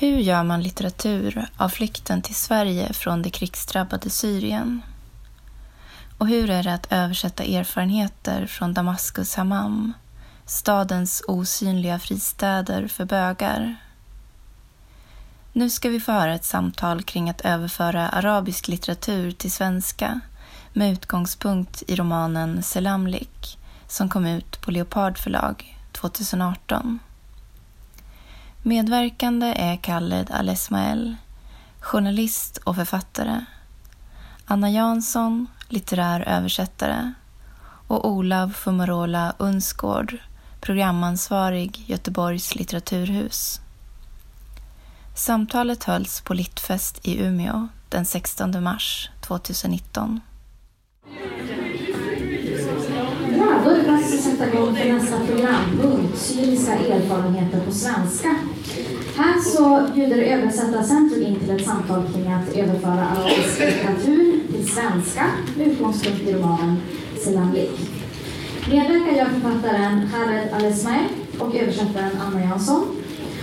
Hur gör man litteratur av flykten till Sverige från det krigsdrabbade Syrien? Och hur är det att översätta erfarenheter från Damaskus Hammam, stadens osynliga fristäder för bögar? Nu ska vi få höra ett samtal kring att överföra arabisk litteratur till svenska med utgångspunkt i romanen Selamlik som kom ut på Leopard förlag 2018. Medverkande är Khaled Al-Esmael, journalist och författare. Anna Jansson, litterär översättare och Olav Fumarola Unsgård, programansvarig Göteborgs litteraturhus. Samtalet hölls på Littfest i Umeå den 16 mars 2019 dags att för nästa programpunkt, syriska erfarenheter på svenska. Här så bjuder Översättarcentrum in till ett samtal kring att överföra arabisk litteratur till svenska med utgångspunkt i romanen Selamlik. Medverkar gör författaren Khaled Al-Esmail och översättaren Anna Jansson.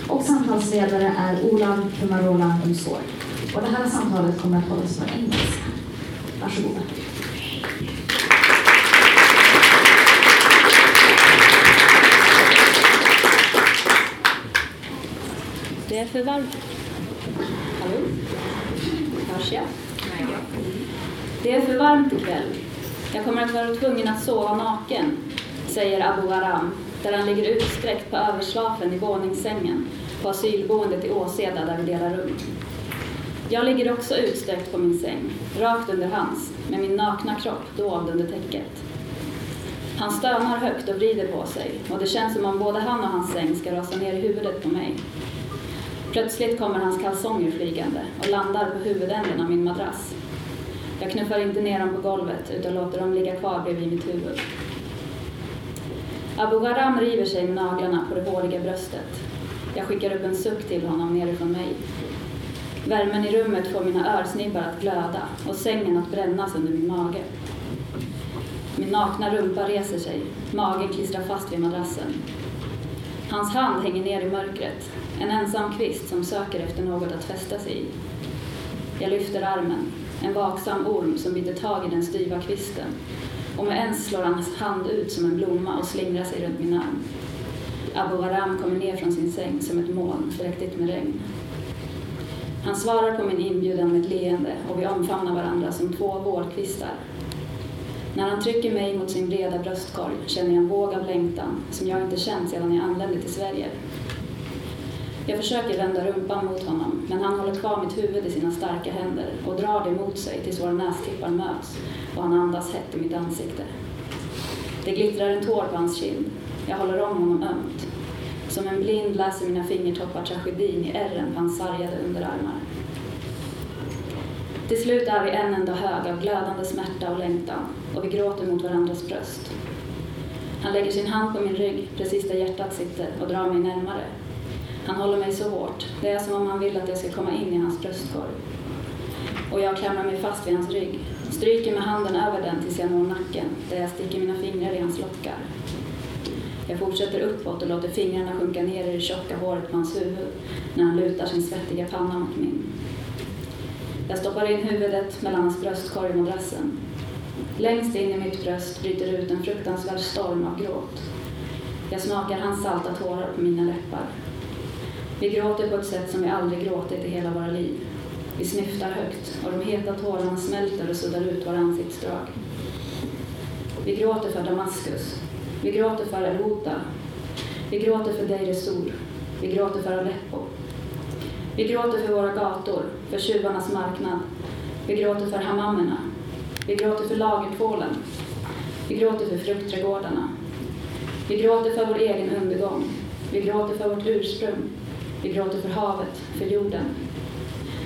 Och samtalsledare är Olav Kumarola Umsår. Och det här samtalet kommer att hållas på engelska. Varsågoda. Är för varmt. Hallå? Hörs jag? Det är för varmt ikväll. Jag kommer att vara tvungen att sova naken, säger Abu Aram, där han ligger utsträckt på överslafen i våningssängen på asylboendet i Åseda där vi delar rum. Jag ligger också utsträckt på min säng, rakt under hans, med min nakna kropp dold under täcket. Han stönar högt och vrider på sig och det känns som om både han och hans säng ska rasa ner i huvudet på mig. Plötsligt kommer hans kalsonger flygande och landar på huvudänden av min madrass. Jag knuffar inte ner dem på golvet utan låter dem ligga kvar bredvid mitt huvud. Abu Gharam river sig med naglarna på det håriga bröstet. Jag skickar upp en suck till honom nerifrån mig. Värmen i rummet får mina örsnibbar att glöda och sängen att brännas under min mage. Min nakna rumpa reser sig, magen klistrar fast vid madrassen. Hans hand hänger ner i mörkret, en ensam kvist som söker efter något att fästa sig i. Jag lyfter armen, en vaksam orm som biter tag i den styva kvisten och med ens slår hans hand ut som en blomma och slingrar sig runt min arm. Abu Aram kommer ner från sin säng som ett moln fläktigt med regn. Han svarar på min inbjudan med ett leende och vi omfamnar varandra som två vårkvistar. När han trycker mig mot sin breda bröstkorg känner jag en våg av längtan som jag inte känt sedan jag anlände till Sverige. Jag försöker vända rumpan mot honom, men han håller kvar mitt huvud i sina starka händer och drar det mot sig tills våra nästippar möts och han andas hett i mitt ansikte. Det glittrar en tår på hans kind. Jag håller om honom ömt. Som en blind läser mina fingertoppar tragedin i ärren på hans sargade underarmar. Till slut är vi en enda hög av glödande smärta och längtan och vi gråter mot varandras bröst. Han lägger sin hand på min rygg precis där hjärtat sitter och drar mig närmare. Han håller mig så hårt. Det är som om han vill att jag ska komma in i hans bröstkorg. Och jag klamrar mig fast vid hans rygg, stryker med handen över den tills jag når nacken, där jag sticker mina fingrar i hans lockar. Jag fortsätter uppåt och låter fingrarna sjunka ner i det tjocka håret på hans huvud när han lutar sin svettiga panna mot min. Jag stoppar in huvudet mellan hans bröstkorg och madrassen. Längst in i mitt bröst bryter ut en fruktansvärd storm av gråt. Jag smakar hans salta tårar på mina läppar. Vi gråter på ett sätt som vi aldrig gråtit i hela våra liv. Vi snyftar högt och de heta tårarna smälter och suddar ut våra ansiktsdrag. Vi gråter för Damaskus. Vi gråter för El-Hota. Vi gråter för Deir Sur. Vi gråter för Aleppo. Vi gråter för våra gator, för tjuvarnas marknad. Vi gråter för hammamerna. Vi gråter för lagertvålen. Vi gråter för fruktträdgårdarna. Vi gråter för vår egen undergång. Vi gråter för vårt ursprung. Vi gråter för havet, för jorden.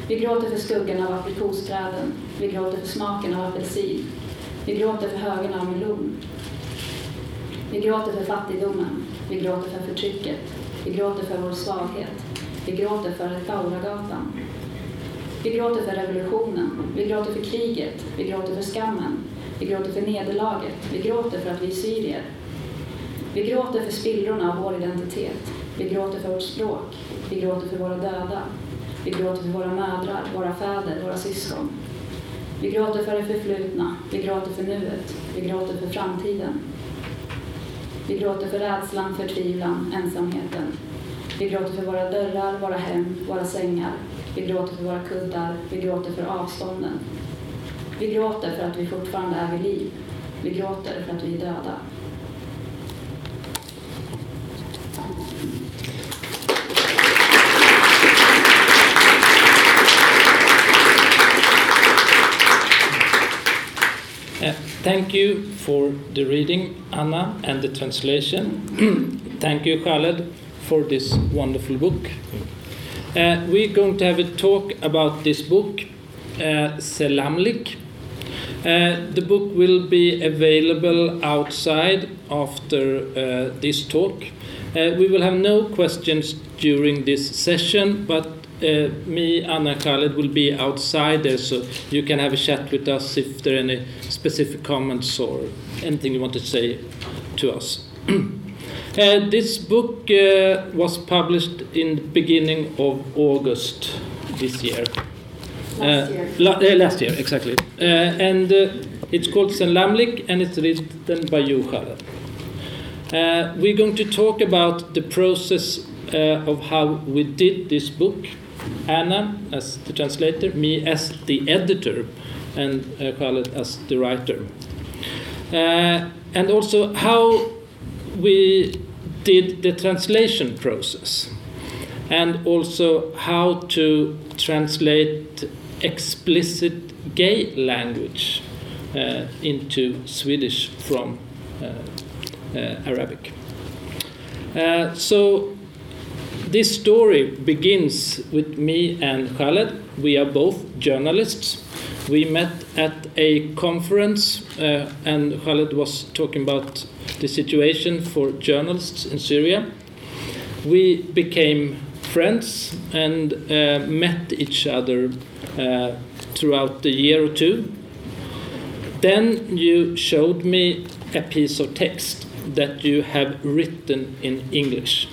Vi gråter för skuggan av aprikosträden. Vi gråter för smaken av apelsin. Vi gråter för högen av melon. Vi gråter för fattigdomen. Vi gråter för förtrycket. Vi gråter för vår svaghet. Vi gråter för Kauragatan. Vi gråter för revolutionen. Vi gråter för kriget. Vi gråter för skammen. Vi gråter för nederlaget. Vi gråter för att vi är syrier. Vi gråter för spillrorna av vår identitet. Vi gråter för vårt språk. Vi gråter för våra döda. Vi gråter för våra mödrar, våra fäder, våra syskon. Vi gråter för det förflutna. Vi gråter för nuet. Vi gråter för framtiden. Vi gråter för rädslan, förtvivlan, ensamheten. Vi gråter för våra dörrar, våra hem, våra sängar. Vi gråter för våra kuddar. Vi gråter för avstånden. Vi gråter för att vi fortfarande är vid liv. Vi gråter för att vi är döda. Thank you for the reading, Anna, and the translation. thank you, Khaled, for this wonderful book. Uh, we're going to have a talk about this book, uh, Selamlik. Uh, the book will be available outside after uh, this talk. Uh, we will have no questions during this session, but me, Anna Khaled, will be outside there, so you can have a chat with us if there are any specific comments or anything you want to say to us. Uh, this book uh, was published in the beginning of August this year. Last year. La- uh, last year, exactly. Uh, and uh, it's called Selamlik and it's written by you, Khaled. Uh, we're going to talk about the process uh, of how we did this book. Anna as the translator, me as the editor, and uh, Khaled as the writer. Uh, and also how we did the translation process, and also how to translate explicit gay language uh, into Swedish from uh, uh, Arabic. Uh, so this story begins with me and Khaled. We are both journalists. We met at a conference, uh, and Khaled was talking about the situation for journalists in Syria. We became friends and uh, met each other uh, throughout the year or two. Then you showed me a piece of text that you have written in English.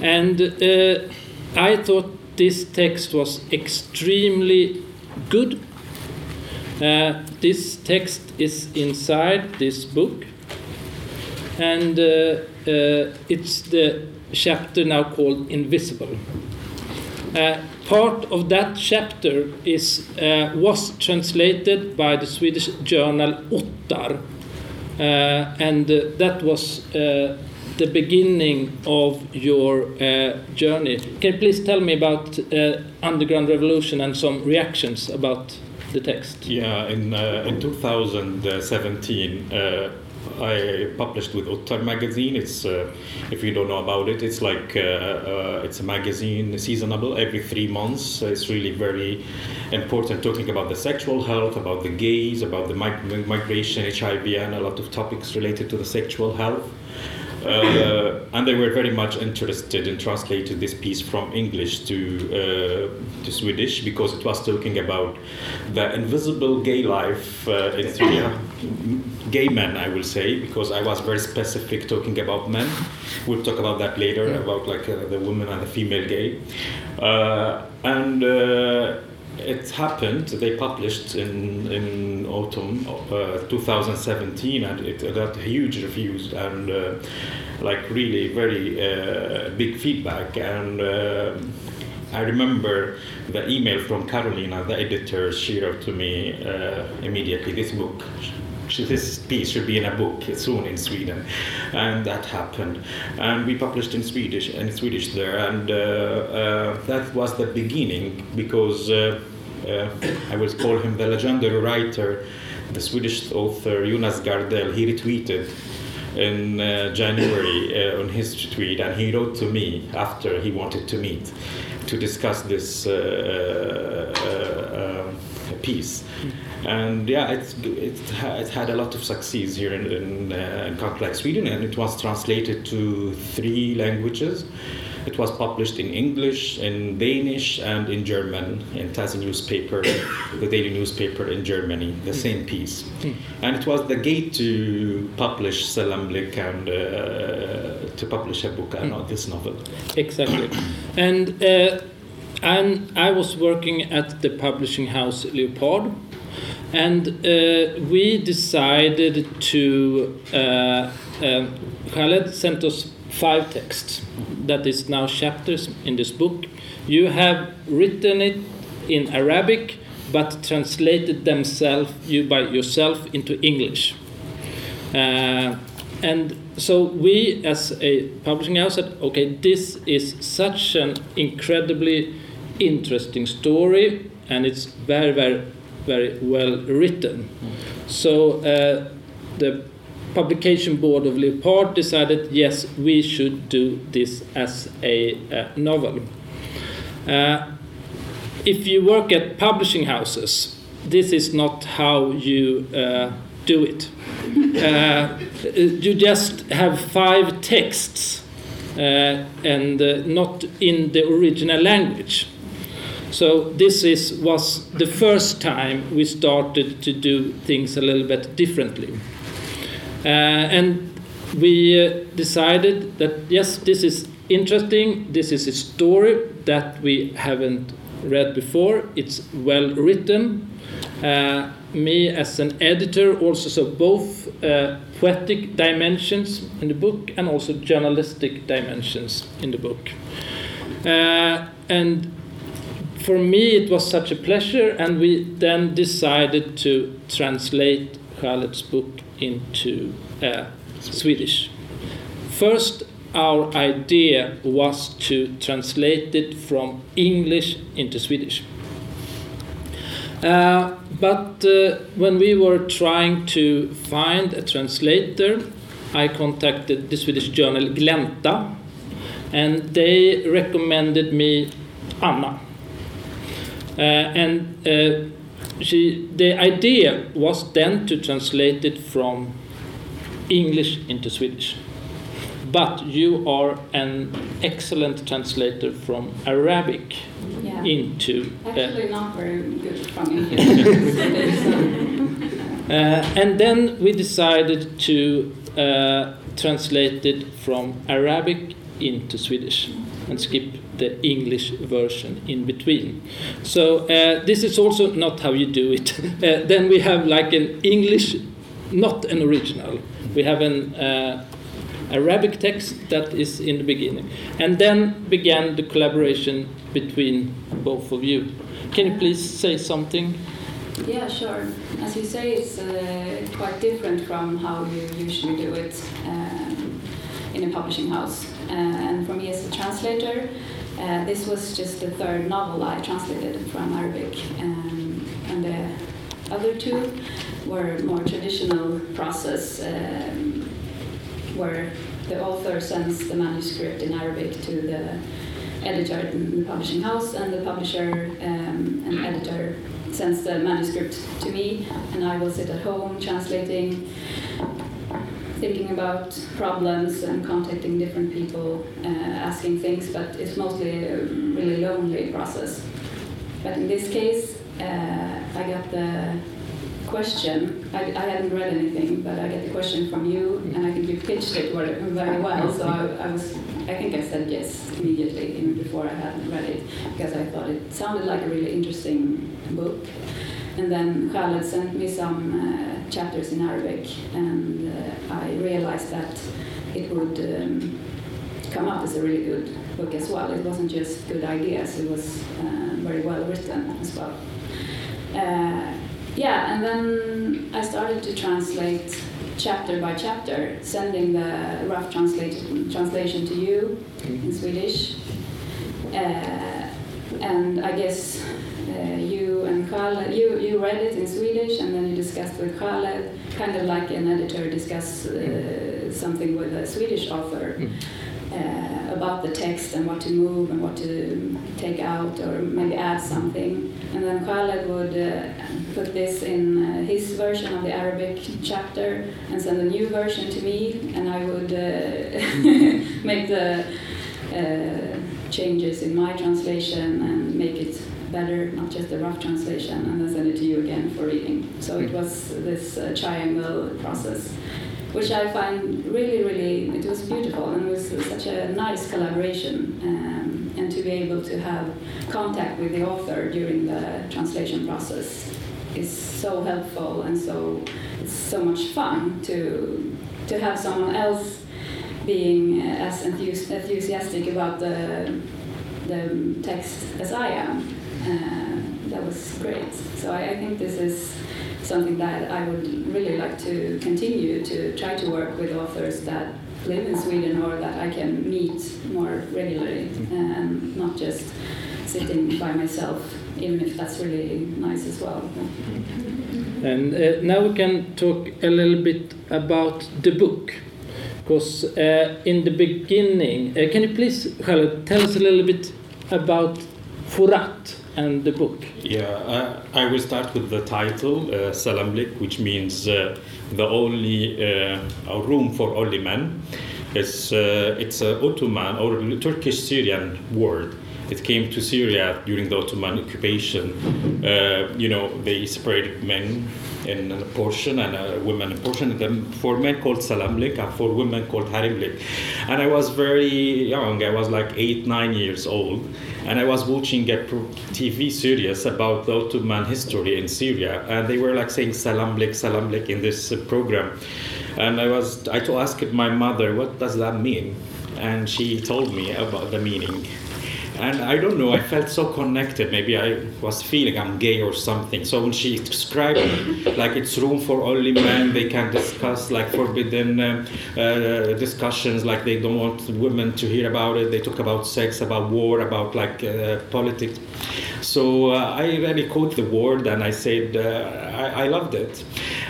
And uh, I thought this text was extremely good. Uh, this text is inside this book, and uh, uh, it's the chapter now called Invisible. Uh, part of that chapter is uh, was translated by the Swedish journal Ottar, and that was the beginning of your uh, journey. Can you please tell me about uh, Underground Revolution and some reactions about the text? Yeah, in uh, in 2017, uh, I published with Ottar magazine. It's uh, if you don't know about it, it's like uh, uh, it's a magazine seasonable every three months. It's really very important, talking about the sexual health, about the gays, about the mig- migration, HIV, and a lot of topics related to the sexual health. Uh, and they were very much interested in translating this piece from English to uh, to Swedish because it was talking about the invisible gay life uh, in Syria, gay men, I will say, because I was very specific talking about men. We'll talk about that later about like uh, the women and the female gay, uh, and. It happened. They published in in autumn uh, 2017, and it got huge reviews and uh, like really very uh, big feedback. And uh, I remember the email from Carolina, the editor. She wrote to me uh, immediately. This book. This piece should be in a book soon in Sweden, and that happened. And we published in Swedish in Swedish there, and uh, uh, that was the beginning because uh, uh, I will call him the legendary writer, the Swedish author Jonas Gardell. He retweeted in uh, January uh, on his tweet, and he wrote to me after he wanted to meet to discuss this piece. And yeah, it's, it, ha- it had a lot of success here in, in, uh, in country like Sweden, and it was translated to three languages. It was published in English, in Danish, and in German in Tazi newspaper, the daily newspaper in Germany, the same piece. And it was the gate to publish Selamlik and uh, to publish a book, uh, not this novel. Exactly. And uh, and I was working at the publishing house Leopard, and uh, we decided to. Uh, um, Khaled sent us five texts. That is now chapters in this book. You have written it in Arabic, but translated themselves you by yourself into English. Uh, and so we, as a publishing house, said, okay, this is such an incredibly interesting story, and it's very, very, very well written. So uh, the publication board of Leopard decided, yes, we should do this as a, uh novel. Uh, if you work at publishing houses, this is not how you uh, do it. Uh, you just have five texts uh, and not in the original language. So this is was the first time we started to do things a little bit differently. Uh, and we uh, decided that yes, this is interesting. This is a story that we haven't read before. It's well written. Uh, me as an editor also saw both uh, poetic dimensions in the book and also journalistic dimensions in the book. Uh, and for me, it was such a pleasure, and we then decided to translate Khaled's book into uh, Swedish. First, our idea was to translate it from English into Swedish. Uh, but uh, when we were trying to find a translator, I contacted the Swedish journal Glänta, and they recommended me Anna. Uh, and uh, she, the idea was then to translate it from English into Swedish. But you are an excellent translator from Arabic Yeah. into. uh, Actually, not very good from English. Uh, and then we decided to uh, translate it from Arabic into Swedish and skip the English version in between. So uh, this is also not how you do it. Uh, then we have like an English, not an original. We have an uh, Arabic text that is in the beginning, and then began the collaboration between both of you. Can you please say something? Yeah, sure. As you say, it's uh, quite different from how you usually do it um, in a publishing house. Uh, and for me as a translator, uh, this was just the third novel I translated from Arabic. Um, and the other two were more traditional process um, where the author sends the manuscript in Arabic to the editor in the publishing house, and the publisher um, and editor sends the manuscript to me, and I will sit at home translating, thinking about problems and contacting different people, uh, asking things, but it's mostly a really lonely process. But in this case, uh, I got the question. I, I hadn't read anything, but I got the question from you, and I think you pitched it very, well. So I, I was, I think I said yes immediately, even before I had read it, because I thought it sounded like a really interesting book. And then Khaled sent me some uh, chapters in Arabic, and uh, I realized that it would um, come up as a really good book as well. It wasn't just good ideas; it was uh, very well written as well. Yeah, and then I started to translate chapter by chapter, sending the rough translation to you in Swedish. Uh, and I guess you and Khaled, you, you read it in Swedish and then you discussed with Khaled, kind of like an editor discuss uh, something with a Swedish author. Uh, about the text and what to move and what to take out or maybe add something. And then Khaled would uh, put this in uh, his version of the Arabic chapter and send a new version to me, and I would uh, make the uh, changes in my translation and make it better, not just a rough translation, and then send it to you again for reading. So it was this uh, triangle process, which I find really, really, it was beautiful and it was such a nice collaboration. Um, and to be able to have contact with the author during the translation process is so helpful and so it's so much fun to to have someone else being as enthusiastic about the the text as I am. Uh, that was great. So I, I, think this is something that I would really like to continue to try to work with authors that live in Sweden or that I can meet more regularly and not just sitting by myself, even if that's really nice as well. And uh, now we can talk a little bit about the book. Because uh, in the beginning, uh, can you please, Charlotte, tell us a little bit about Forat and the book? Yeah, uh, I will start with the title, uh, Selamlik, which means uh, the only uh, room for only men. It's uh, it's an Ottoman or Turkish Syrian word. It came to Syria during the Ottoman occupation. Uh, you know, they separated men in a portion and a women portion. And for men called salamlik and for women called harimlik. And I was very young. I was like eight, nine years old, and I was watching a TV series about the Ottoman history in Syria, and they were like saying salamlik, salamlik in this uh, program. And I was I to ask my mother, what does that mean? And she told me about the meaning and I don't know, I felt so connected. Maybe I was feeling I'm gay or something. So when she described like it's room for only men, they can discuss like forbidden uh, uh, discussions, like they don't want women to hear about it. They talk about sex, about war, about like uh, politics. So uh, I really caught the word and I said uh, I, I, loved it.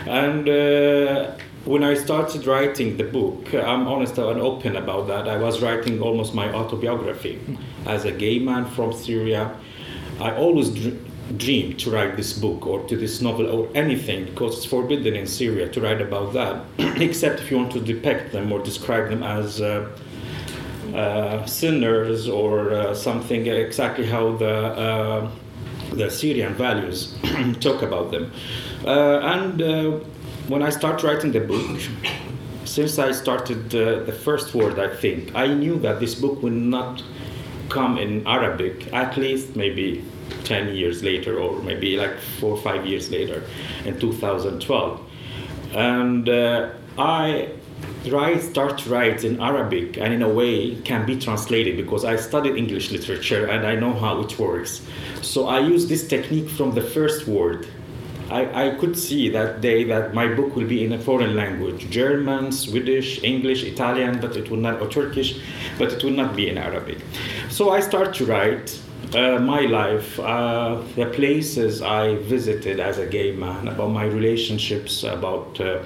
And uh, when I started writing the book, I'm honest and open about that. I was writing almost my autobiography as a gay man from Syria. I always dr- dreamed to write this book or to this novel or anything because it's forbidden in Syria to write about that, except if you want to depict them or describe them as. Uh, uh, sinners or uh, something exactly how the uh, the Syrian values talk about them uh, and uh, when I start writing the book, since I started uh, the first word, I think, I knew that this book would not come in Arabic, at least maybe 10 years later, or maybe like four or five years later, in 2012. And uh, I write, start to write in Arabic and in a way can be translated because I studied English literature and I know how it works. So I use this technique from the first word I, I could see that day that my book will be in a foreign language German, Swedish, English, Italian, but it will not, or Turkish, but it will not be in Arabic. So I start to write uh, my life, uh, the places I visited as a gay man, about my relationships, about uh,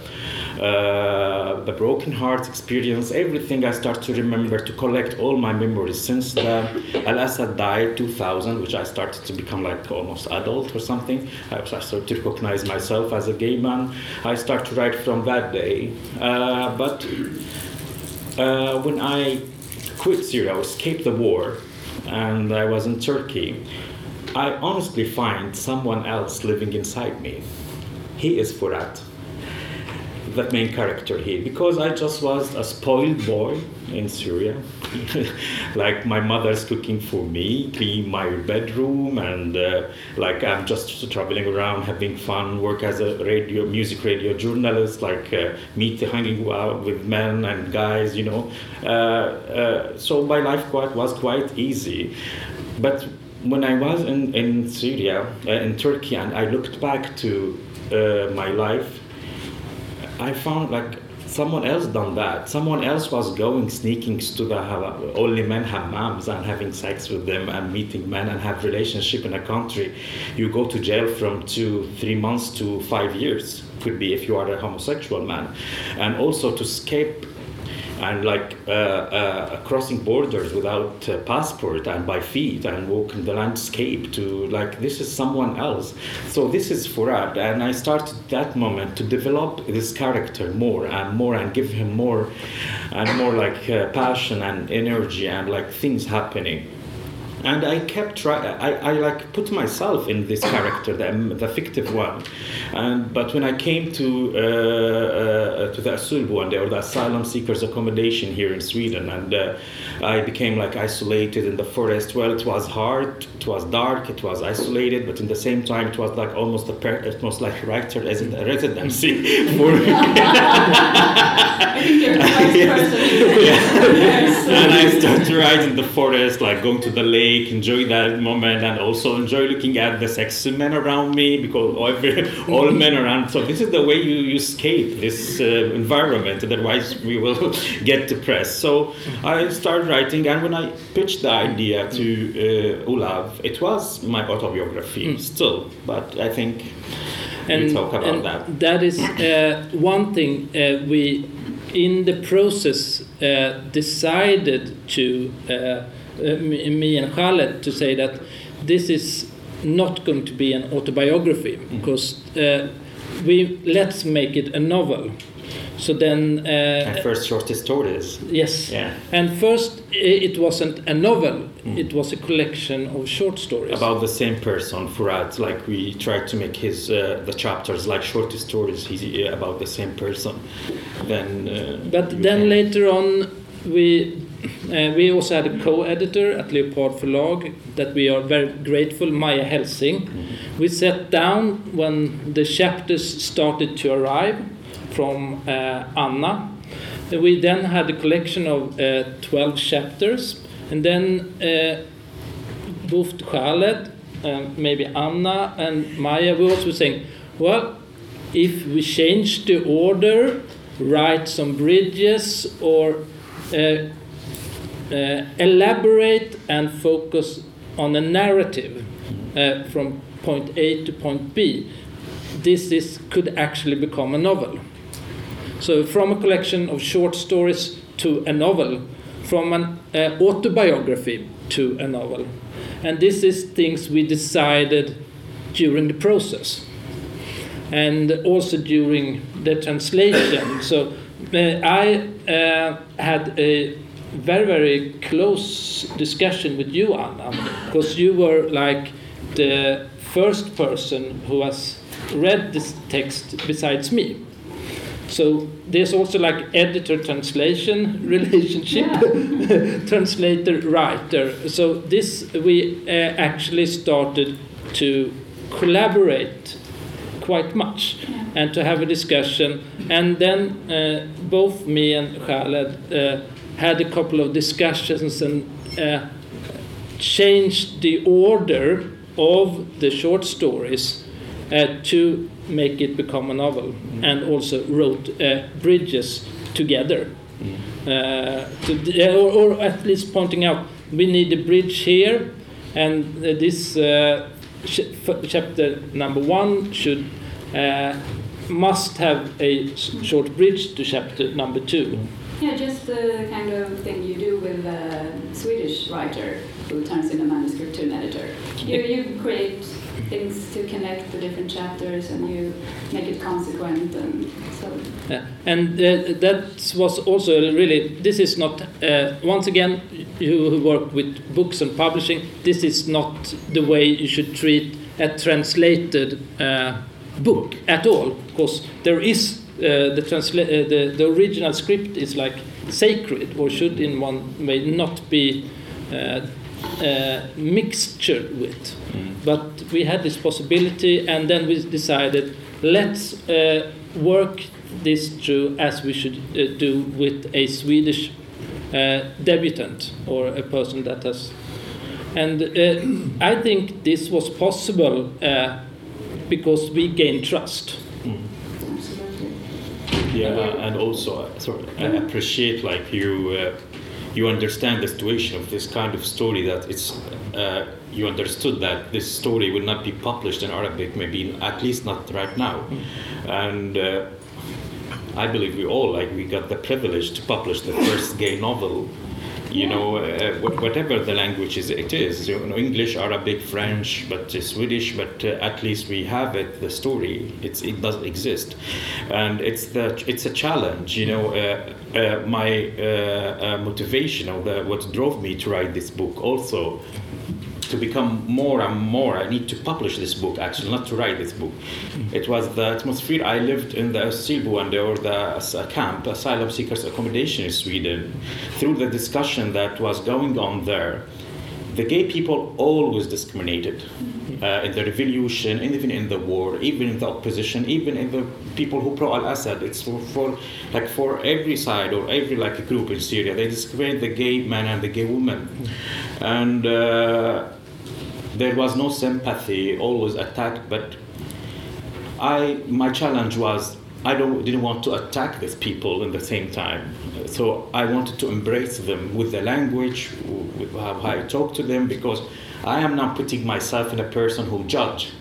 uh, the broken heart experience, everything I start to remember, to collect all my memories since the Al Assad died 2000, which I started to become like almost adult or something. I started to recognize myself as a gay man. I start to write from that day. Uh, but uh, when I quit Syria, escaped the war, and I was in Turkey, I honestly find someone else living inside me. He is Forat, the main character here, because I just was a spoiled boy in Syria. like my mother's cooking for me, clean my bedroom, and uh, like I'm just traveling around, having fun, work as a radio, music radio journalist, like uh, meet, hanging out with men and guys, you know. Uh, uh, so my life quite was quite easy, but when I was in, in Syria, uh, in Turkey, and I looked back to uh, my life, I found like someone else done that. Someone else was going sneaking to the only men hammams and having sex with them and meeting men and have relationship in a country. You go to jail from two, three months to five years. Could be if you are a homosexual man, and also to escape and like uh, uh, crossing borders without a passport and by feet and walking the landscape to like this is someone else. So this is Forat and I started that moment to develop this character more and more and give him more and more like uh, passion and energy and like things happening and I kept trying. I, I like put myself in this character, the, the fictive one, and but when I came to uh, uh, to the asylboende or the asylum seekers accommodation here in Sweden, and uh, I became like isolated in the forest. Well, it was hard, it was dark, it was isolated, but in the same time, it was like almost a per- it was like writer as a residency for. I think you're the first Yeah. person. and I started in the forest, like going to the lake, enjoy that moment, and also enjoy looking at the sexy men around me because all, all men around. So this is the way you, you escape this uh, environment. Otherwise, we will get depressed. So I started writing, and when I pitched the idea to uh, Olav, it was my autobiography still, but I think we talk about and that. That is uh, one thing uh, we, in the process, uh, decided to uh, uh, me and Khaled to say that this is not going to be an autobiography Mm. because uh, we let's make it a novel. So then, uh, first short stories. yes, Yeah. and first it wasn't a novel; Mm. it was a collection of short stories. about the same person Furat like we tried to make his uh, the chapters like short stories he's about the same person then uh, But then can- later on, we uh, we also had a co-editor at Leopard Förlag that we are very grateful, Maya Helsing. We sat down when the chapters started to arrive from uh, Anna. We then had a collection of uh, 12 chapters, and then uh, both uh, maybe Anna and Maya were also saying, well, if we change the order, write some bridges, or uh, uh, elaborate and focus on a narrative uh, from point A to point B, this is, could actually become a novel. So, from a collection of short stories to a novel, from an uh, autobiography to a novel. And this is things we decided during the process and also during the translation. So, uh, I uh, had a very, very close discussion with you, Anna, because you were like the first person who has read this text besides me. So there's also like editor translation relationship, translator writer. So this we uh, actually started to collaborate quite much and to have a discussion. And then uh, both me and Khaled uh, had a couple of discussions and uh, changed the order of the short stories uh, to make it become a novel, and also wrote uh, bridges together. Uh, to, or, or at least pointing out we need a bridge here, and uh, this uh, ch- chapter number one should uh, must have a short bridge to chapter number two. Yeah, just the kind of thing you do with a Swedish writer who turns in a manuscript to an editor. You, you create things to connect the different chapters and you make it consequent and so. Yeah, and uh, that was also really. This is not. Uh, once again, you who work with books and publishing, this is not the way you should treat a translated uh, book at all, because there is uh, the, transla- uh, the the original script is like sacred, or should in one way not be. Uh, uh, mixture with, but we had this possibility, and then we decided let's uh, work this through as we should do with a Swedish debutant or a person that has. And I think this was possible uh, because we gained trust. Absolutely. Yeah. and also uh, sorry I appreciate like you uh, you understand the situation of this kind of story that it's uh, you understood that this story will not be published in Arabic maybe at least not right now. And uh, I believe we all like we got the privilege to publish the first gay novel you know uh, whatever the language is, it is. You know English Arabic French but uh, Swedish but uh, at least we have it the story. It's it does exist. And it's the it's a challenge you know uh, uh, my uh, motivation or the, what drove me to write this book also to become more and more. I need to publish this book, actually, not to write this book. It was the atmosphere I lived in the Asylboende or the camp, asylum seekers accommodation in Sweden, through the discussion that was going on there. The gay people always discriminated uh, in the revolution, even in the war, even in the opposition, even in the people who pro al-Assad. It's for, for like for every side or every like group in Syria. They discriminate the gay man and the gay woman, and uh, there was no sympathy. Always attacked, but I my challenge was I don't didn't want to attack these people in the same time. So I wanted to embrace them with the language, with how I talk to them, because I am not putting myself in a person who judge.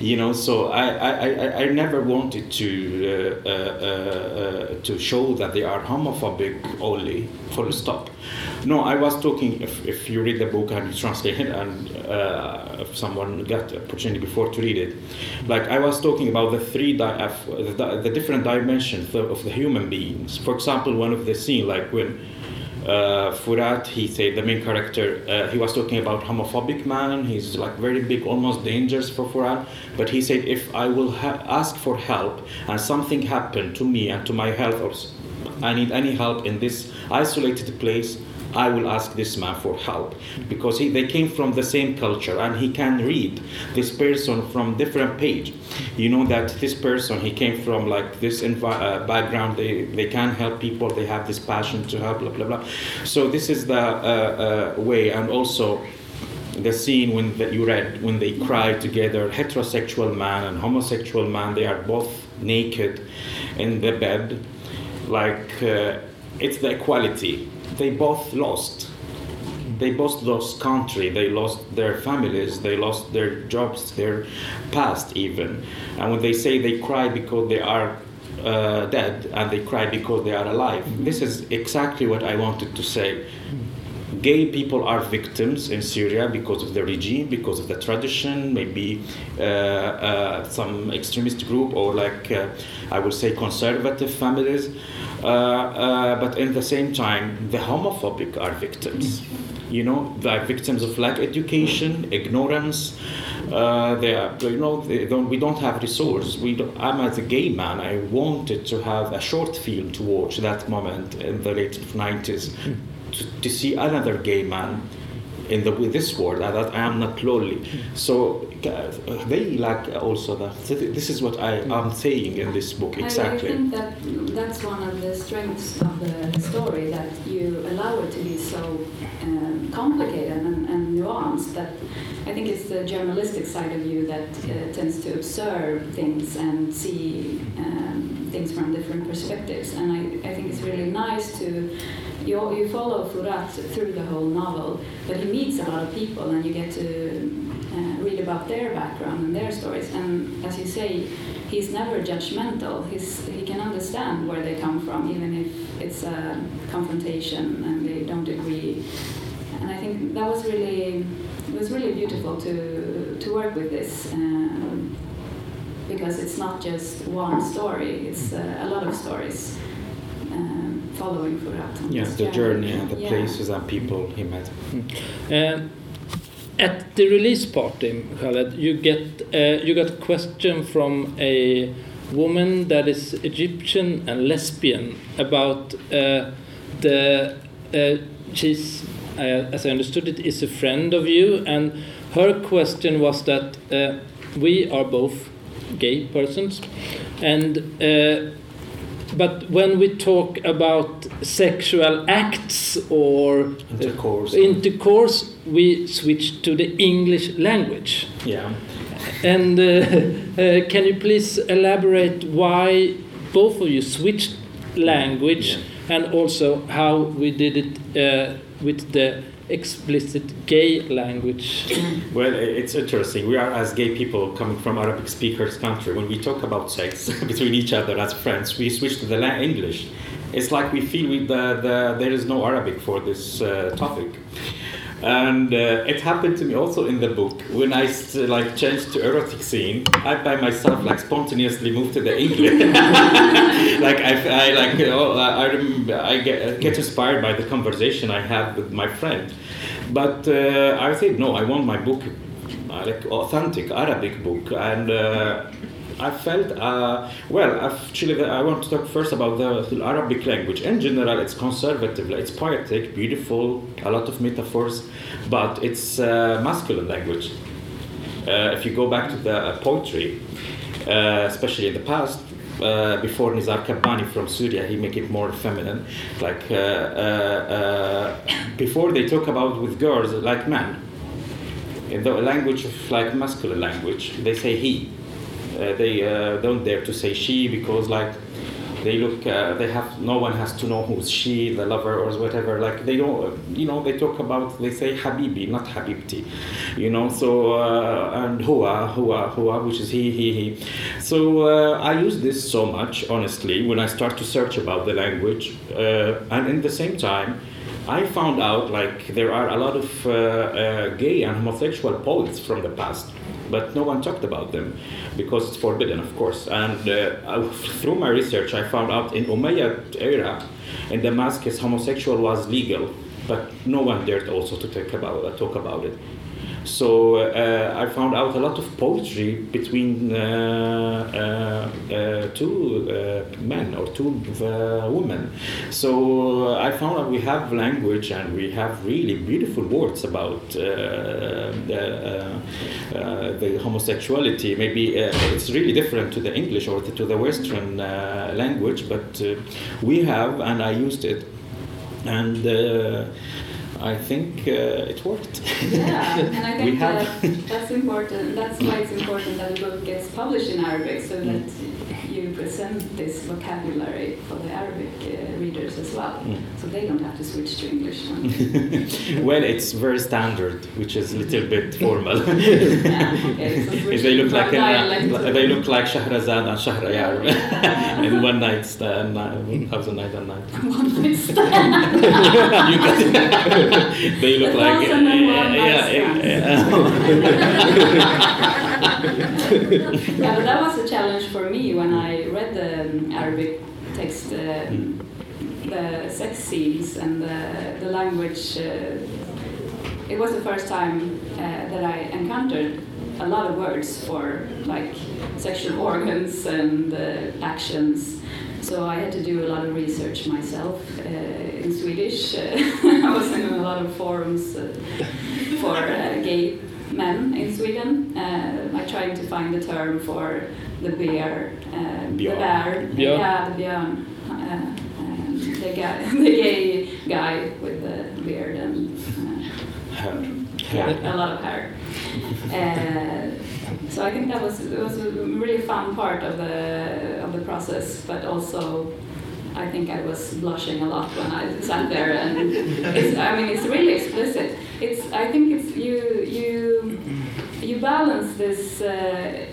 You know, so I, I, I, I never wanted to uh, uh, uh, to show that they are homophobic only, full stop. No, I was talking. If, if you read the book and you translate it, and uh, if someone got the opportunity before to read it, like I was talking about the three di- the, the different dimensions of the human beings. For example, one of the scene, like when uh, Furat, he said the main character, uh, he was talking about homophobic man. He's like very big, almost dangerous for Furat. But he said, if I will ha- ask for help and something happened to me and to my health, or I need any help in this isolated place, I will ask this man for help because he, they came from the same culture and he can read this person from different page. You know that this person he came from like this uh, background. They they can help people. They have this passion to help. Blah blah blah. So this is the uh, uh, way and also the scene when you read when they cry together heterosexual man and homosexual man they are both naked in the bed like uh, it's the equality they both lost. They both lost country they lost their families they lost their jobs their past even. And when they say they cry because they are uh, dead and they cry because they are alive this is exactly what i wanted to say gay people are victims in Syria because of the regime, because of the tradition, maybe uh, uh, some extremist group or like uh, I would say conservative families. Uh, uh, but in the same time, the homophobic are victims. You know, they are victims of lack education, ignorance. Uh, they are, you know, don't, we don't have resources. We don't, I'm as a gay man, I wanted to have a short film to watch that moment in the late 90s to, to see another gay man in the with this world uh, that I am not lonely. So uh, they lack also that. so th- This is what I am saying in this book I- exactly. I, think that that's one of the strengths of the story that you allow it to be so um, complicated and, and nuanced. That I think it's the journalistic side of you that uh, tends to observe things and see um, things from different perspectives. And I, I think it's really nice to you, you follow Furat through the whole novel, but he meets a lot of people and you get to uh, read about their background and their stories. And as you say, he's never judgmental. He's, he can understand where they come from, even if it's a confrontation and they don't agree. And I think that was really it was really beautiful to to work with this. Um, because it's not just one story; it's uh, a lot of stories following Furat. on Yes, this the journey and the Yeah. places and people he met. Um, at the release party, Khaled, you get uh, you got a question from a woman that is Egyptian and lesbian about uh, the uh, she's uh, as I understood it is a friend of you and her question was that uh, we are both gay persons and uh, but when we talk about sexual acts or Intercourse. intercourse, we switch to the English language. Yeah. And uh, uh, can you please elaborate why both of you switched language and also how we did it uh, with the explicit gay language? Well, it's interesting. We are, as gay people coming from Arabic speakers country, when we talk about sex between each other as friends, we switch to the English. It's like we feel we, the, the, there is no Arabic for this uh, topic. And uh, it happened to me also in the book when I like changed to erotic scene. I by myself like spontaneously moved to the English. like I, I like I I get, get inspired by the conversation I have with my friend But uh, I said no. I want my book, uh, like authentic Arabic book, and. Uh, I felt, uh, well, actually, I want to talk first about the, Arabic language. In general, it's conservative, it's poetic, beautiful, a lot of metaphors, but it's uh, masculine language. Uh, if you go back to the poetry, uh, especially in the past, uh, before Nizar Qabbani from Syria, he make it more feminine. Like uh, uh, before, they talk about with girls like men. In the language of like masculine language, they say he uh, they uh, don't dare to say she because like they look uh, they have no one has to know who's she the lover or whatever. Like they don't you know they talk about they say habibi not habibti you know so uh, and hua hua hua which is he he he. So uh, i use this so much honestly when i start to search about the language uh, and in the same time I found out like there are a lot of gay and homosexual poets from the past but no one talked about them because it's forbidden, of course. And uh, through my research, I found out in Umayyad era, in Damascus, homosexual was legal, but no one dared also to talk about, talk about it. So uh, I found out a lot of poetry between uh, uh, uh two uh, men or two uh, women. So I found out we have language and we have really beautiful words about the, the, homosexuality. Maybe it's really different to the English or to the Western language, but we have, and I used it. And I think uh, it worked. Yeah, and I think that that's important. That's why it's important that the book gets published in Arabic, so that you present this vocabulary for the Arabic uh, readers as well, mm. so they don't have to switch to English. well, it's very standard, which is a little bit formal. yeah, okay, so they look like a, they look like Shahrazad and Shahrayar yeah. in one night stand, thousand night and night. One night stand. you got it. they look like yeah, yeah, yeah. yeah, but that was a challenge for me when I Arabic text, uh, the sex scenes and the, the language. Uh, it was the first time uh, that I encountered a lot of words for like sexual organs and uh, actions. So I had to do a lot of research myself uh, in Swedish. I was in a lot of forums uh, for gay men in Sweden. Uh, I tried to find the term for the bear, uh, the bear, björn. yeah, the björn, uh, the, guy, the gay guy with the beard and hair. Yeah, a lot of hair. Uh, so I think that was it was a really fun part of the of the process, but also I think I was blushing a lot when I sat there, and it's, I mean it's really explicit. It's I think it's you you you balance this uh,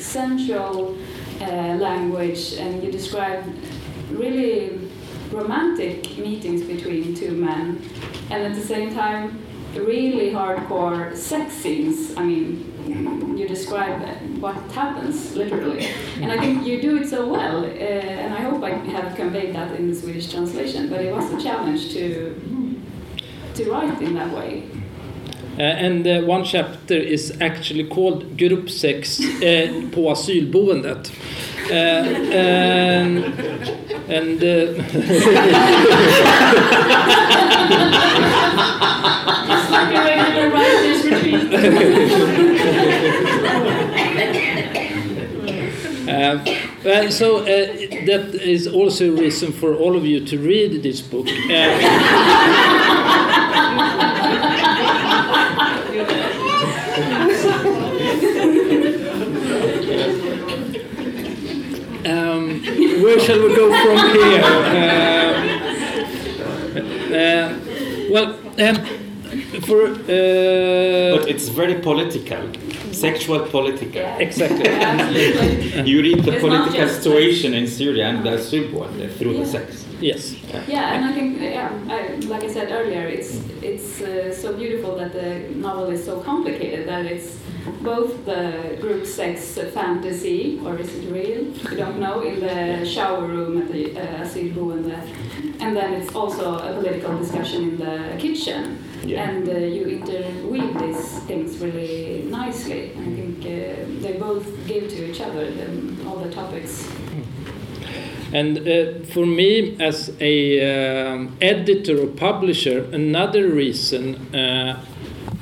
sensual uh, language, and you describe really romantic meetings between two men, and at the same time really hardcore sex scenes. I mean, you describe what happens literally, and I think you do it so well. Uh, and I hope I have conveyed that in the Swedish translation. But it was a challenge to to write in that way. Uh, and uh, one chapter is actually called Gruppsex uh, på asylboendet. And, and. Uh, so uh, that is also a reason for all of you to read this book. Uh, um, where shall we go from here? Uh, uh, well, um, for but it's very political sexual political. Exactly. you read the it's political situation in Syria and the Symbol through yeah. the sex. Yes. Yeah. yeah, and I think, yeah, I, like I said earlier, it's it's uh, so beautiful that the novel is so complicated that it's both the group sex fantasy, or is it real? We don't know, in the shower room at the uh, asylboende, and then it's also a political discussion in the kitchen Yeah. and uh, you interweave these things really nicely. I think uh, they both give to each other the, all the topics. And uh, for me, as a um, editor or publisher, another reason uh,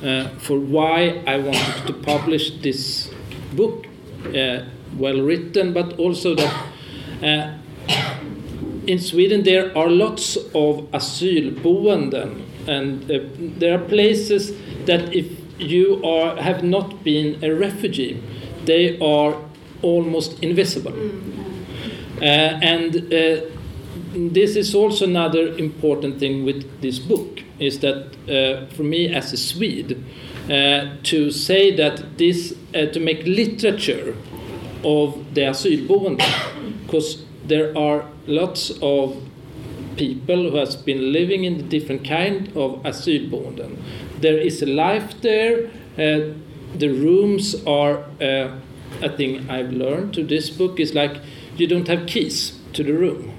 uh, for why I wanted to publish this book, uh, well written, but also that uh, in Sweden there are lots of asylboenden, and uh, there are places that if you are have not been a refugee, they are almost invisible. Uh, and uh, this is also another important thing with this book is that uh, for me as a Swede uh, to say that this uh, to make literature of the asylboende because there are lots of people who has been living in the different kind of asylboenden. There is a life there. Uh, the rooms are uh, a thing I've learned to this book is like you don't have keys to the room.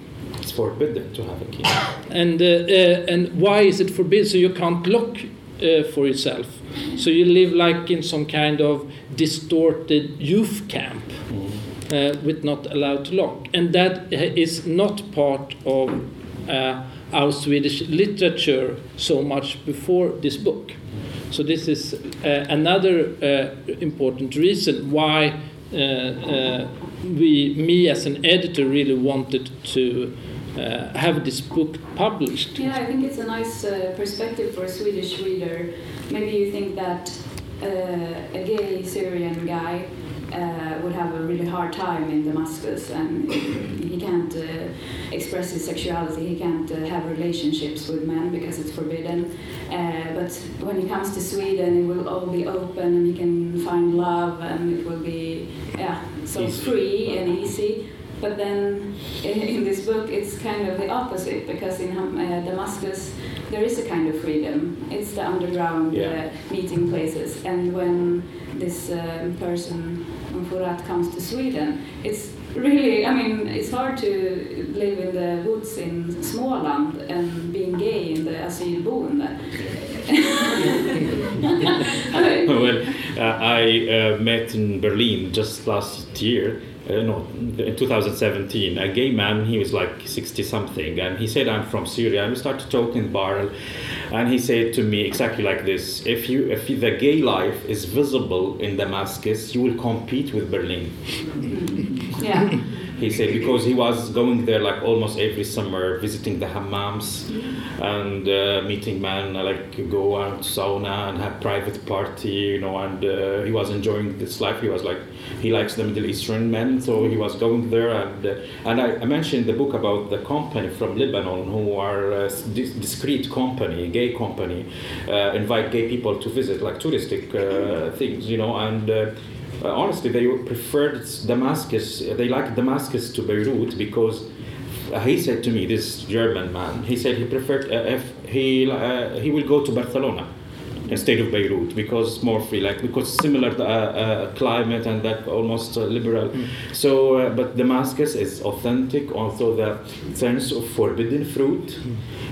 It's forbidden to have a key. And, uh, uh, and why is it forbidden? So you can't lock uh, for yourself. So you live like in some kind of distorted youth camp uh, with not allowed to lock. And that is not part of uh, our Swedish literature so much before this book. So this is uh, another uh, important reason why uh, uh, we, me as an editor, really wanted to uh, have this book published. Yeah, I think it's a nice uh, perspective for a Swedish reader. Maybe you think that uh, a gay Syrian guy uh, would have a really hard time in Damascus and he can't uh, express his sexuality, he can't uh, have relationships with men because it's forbidden. Uh, but when he comes to Sweden, it will all be open and he can find love and it will be yeah, so free and easy. But then in, in this book, it's kind of the opposite because in uh, Damascus, there is a kind of freedom. It's the underground Yeah. uh, meeting places. And when this um, person, Furat, comes to Sweden, it's really, I mean, it's hard to live in the woods in Småland and being gay in the asylboende. well, uh, I uh, met in Berlin just last year, uh, Uh, no, in 2017, a gay man, he was like 60 something, and he said, I'm from Syria. And we started talking in the bar, and he said to me exactly like this if, you, if the gay life is visible in Damascus, you will compete with Berlin. yeah. He said because he was going there like almost every summer, visiting the hammams and uh, meeting men, uh, like go out sauna and have private party, you know. And uh, he was enjoying this life. He was like he likes the Middle Eastern men, so he was going there. And uh, and I, I mentioned the book about the company from Lebanon who are a dis- discreet company, gay company, uh, invite gay people to visit like touristic uh, things, you know, and. Uh, honestly, they preferred Damascus. They liked Damascus to Beirut because uh, he said to me, this German man, he said he preferred uh, if he uh, he will go to Barcelona instead of Beirut because it's more free, like because similar uh, uh, climate and that almost uh, liberal. So, uh, but Damascus is authentic. Also, the sense of forbidden fruit.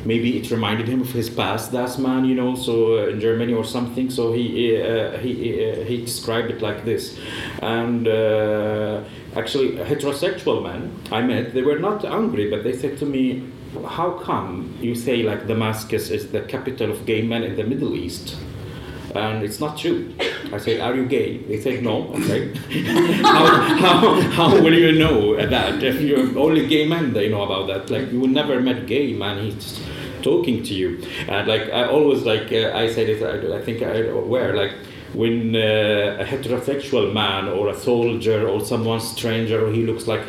Maybe it reminded him of his past, that man, you know, so uh, in Germany or something. So he uh, he uh, he described it like this, and. Uh, Actually, heterosexual men I met, they were not angry, but they said to me, How come you say like Damascus is the capital of gay men in the Middle East? And it's not true. I said, Are you gay? They said, No. Okay. how, how, how will you know that? If you're only gay men, they know about that. Like, you will never met gay man. He's talking to you. And like, I always like, uh, I said it, I, I think I aware, like, when uh, a heterosexual man or a soldier or someone stranger he looks like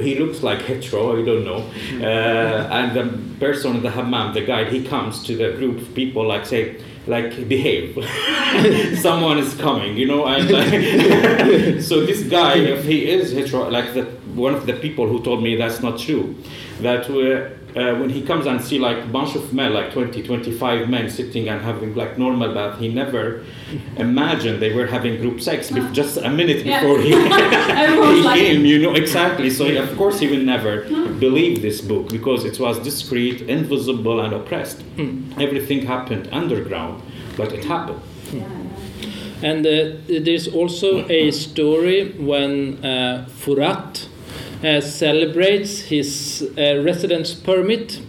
he looks like hetero I don't know uh, and the person in the hammam the guide he comes to the group of people like say like behave. Someone is coming you know and like, so this guy if he is hetero like the one of the people who told me that's not true that uh, uh, when he comes and see like a bunch of men, like 20, 25 men sitting and having like normal bath, he never imagined they were having group sex bef- just a minute Yeah. before he, he like- came, you know, exactly. So of course he will never believe this book because it was discreet, invisible and oppressed. Everything happened underground, but it happened. And uh, there's also a story when uh, Furat celebrates his uh, residence permit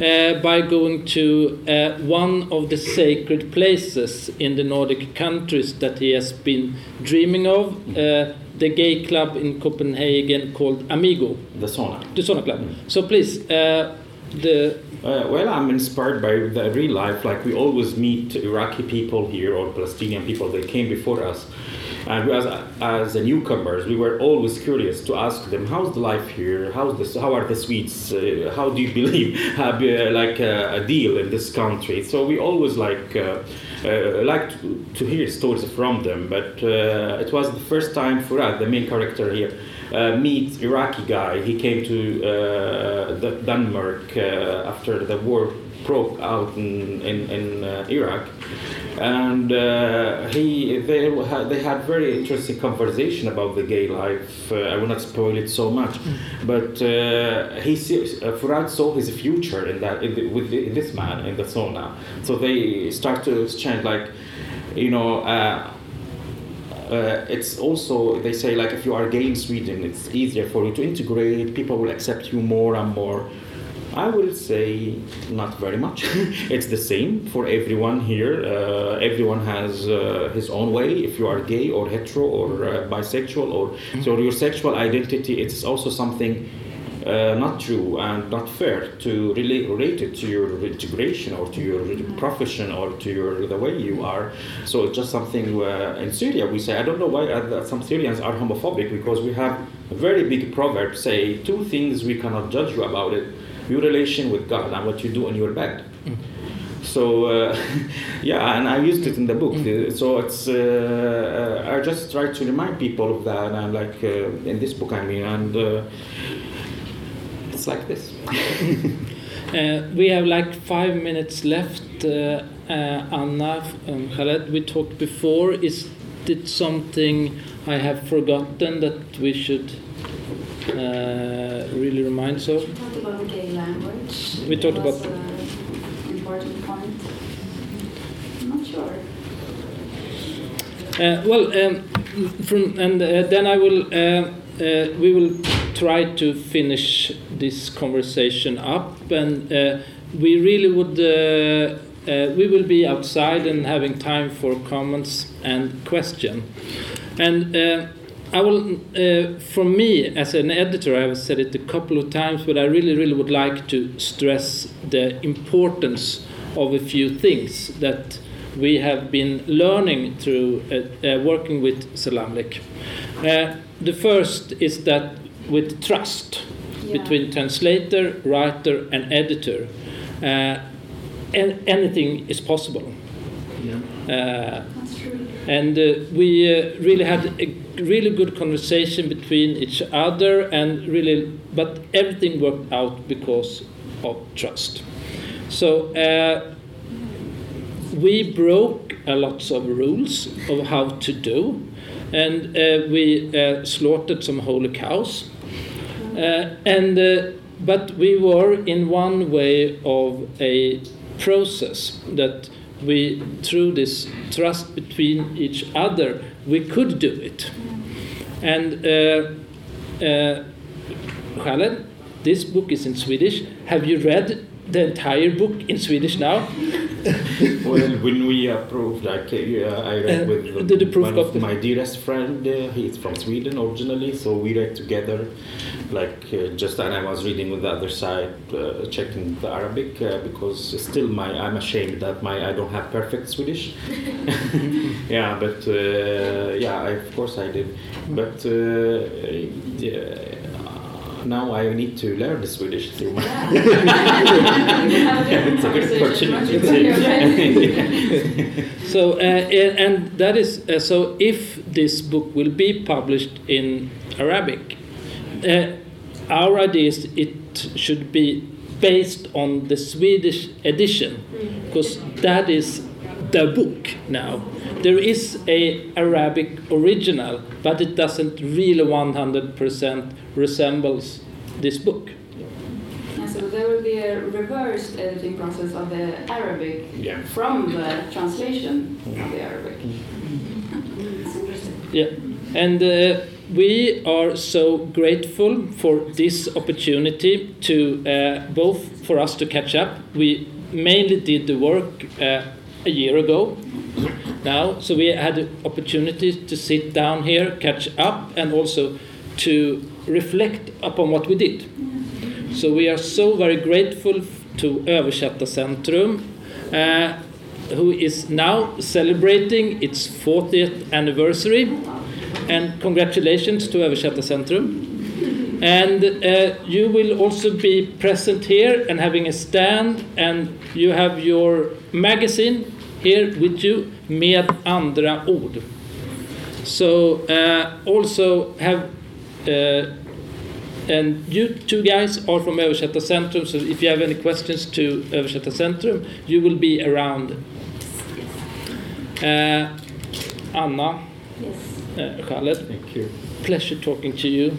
uh, by going to uh, one of the sacred places in the Nordic countries that he has been dreaming of, uh, the gay club in Copenhagen called Amigo, The sauna. the sauna club. So please, uh, the Uh, well, I'm inspired by the real life. Like we always meet Iraqi people here or Palestinian people that came before us, and as as the newcomers, we were always curious to ask them, "How's the life here? How's this? How are the Swedes? Uh, how do you believe have uh, like a, a deal in this country?" So we always like. Uh, uh, like to, to hear stories from them, but uh, it was the first time for us, the main character here, uh, meet Iraqi guy. He came to uh, Denmark uh, after the war broke out in in, in uh, Iraq, and he they they had very interesting conversation about the gay life. I will not spoil it so much, but he sees, Furat saw his future in that in the, with the, this man in the sauna. So they start to exchange like, you know. Uh, it's also they say like if you are gay in Sweden, it's easier for you to integrate. People will accept you more and more. I will say not very much. it's the same for everyone here. Uh, everyone has uh, his own way. If you are gay or hetero or uh, bisexual or so your sexual identity, it's also something uh, not true and not fair to relate, relate it to your integration or to your profession or to your the way you are. So it's just something uh, in Syria we say. I don't know why uh, some Syrians are homophobic because we have a very big proverb say two things we cannot judge you about it: your relation with God and what you do on your bed. So uh, yeah, and I used it in the book. Uh, So it's uh, uh, I just try to remind people of that, and like uh, in this book, I mean, and uh, it's like this. Uh, we have like five minutes left. Uh, uh, Anna and Khaled, we talked before. Is it something I have forgotten that we should uh, really remind so? We talked about gay language. We talked about- an important point. I'm not sure. Uh, well, um, from and then I will. Uh, we will try to finish this conversation up, and uh, we really would. Uh, uh, we will be outside and having time for comments and question. And uh, I will, uh, for me as an editor, I have said it a couple of times, but I really, really would like to stress the importance of a few things that we have been learning through uh, uh, working with Selamlik. Uh, the first is that with trust Yeah. between translator, writer, and editor, uh, an- anything is possible. Uh, That's true. and uh, we uh, really had a really good conversation between each other and really but everything worked out because of trust so uh, we broke a lots of rules of how to do and uh, we uh, slaughtered some holy cows uh, and uh, but we were in one way of a process that we through this trust between each other we could do it and uh, uh, Khaled, this book is in Swedish. Have you read the entire book in Swedish now? well, when we approved, like uh, I read Uh, with you proof one of my dearest friend. Uh, he's from Sweden originally, so we read together. Like uh, just and I was reading with the other side, uh, checking the Arabic uh, because still my I'm ashamed that my I don't have perfect Swedish. yeah, but uh, yeah, I, of course I did. But uh, yeah, now I need to learn the Swedish through my. it's a good opportunity. So, uh, and and that is uh, so. If this book will be published in Arabic, uh, our idea is it should be based on the Swedish edition because that is the book now. There is a Arabic original, but it doesn't really 100% resembles this book. And so there will be a reversed editing process of the Arabic Yeah. from the translation of the Arabic. Yeah, and uh, we are so grateful for this opportunity to uh, both for us to catch up. We mainly did the work uh, a year ago now, so we had the opportunity to sit down here, catch up, and also to reflect upon what we did. So we are so very grateful to Översättarcentrum, uh, who is now celebrating its 40th anniversary. And congratulations to Översättarcentrum. And uh, you will also be present here and having a stand, and you have your magazine here with you, Med andra ord. So uh, also have uh, and you two guys are from Översättarcentrum, so if you have any questions to Översättarcentrum, you will be around. Uh, Anna Yes. uh, Thank you. Pleasure talking to you.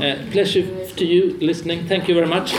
Uh, pleasure to you listening. Thank you very much.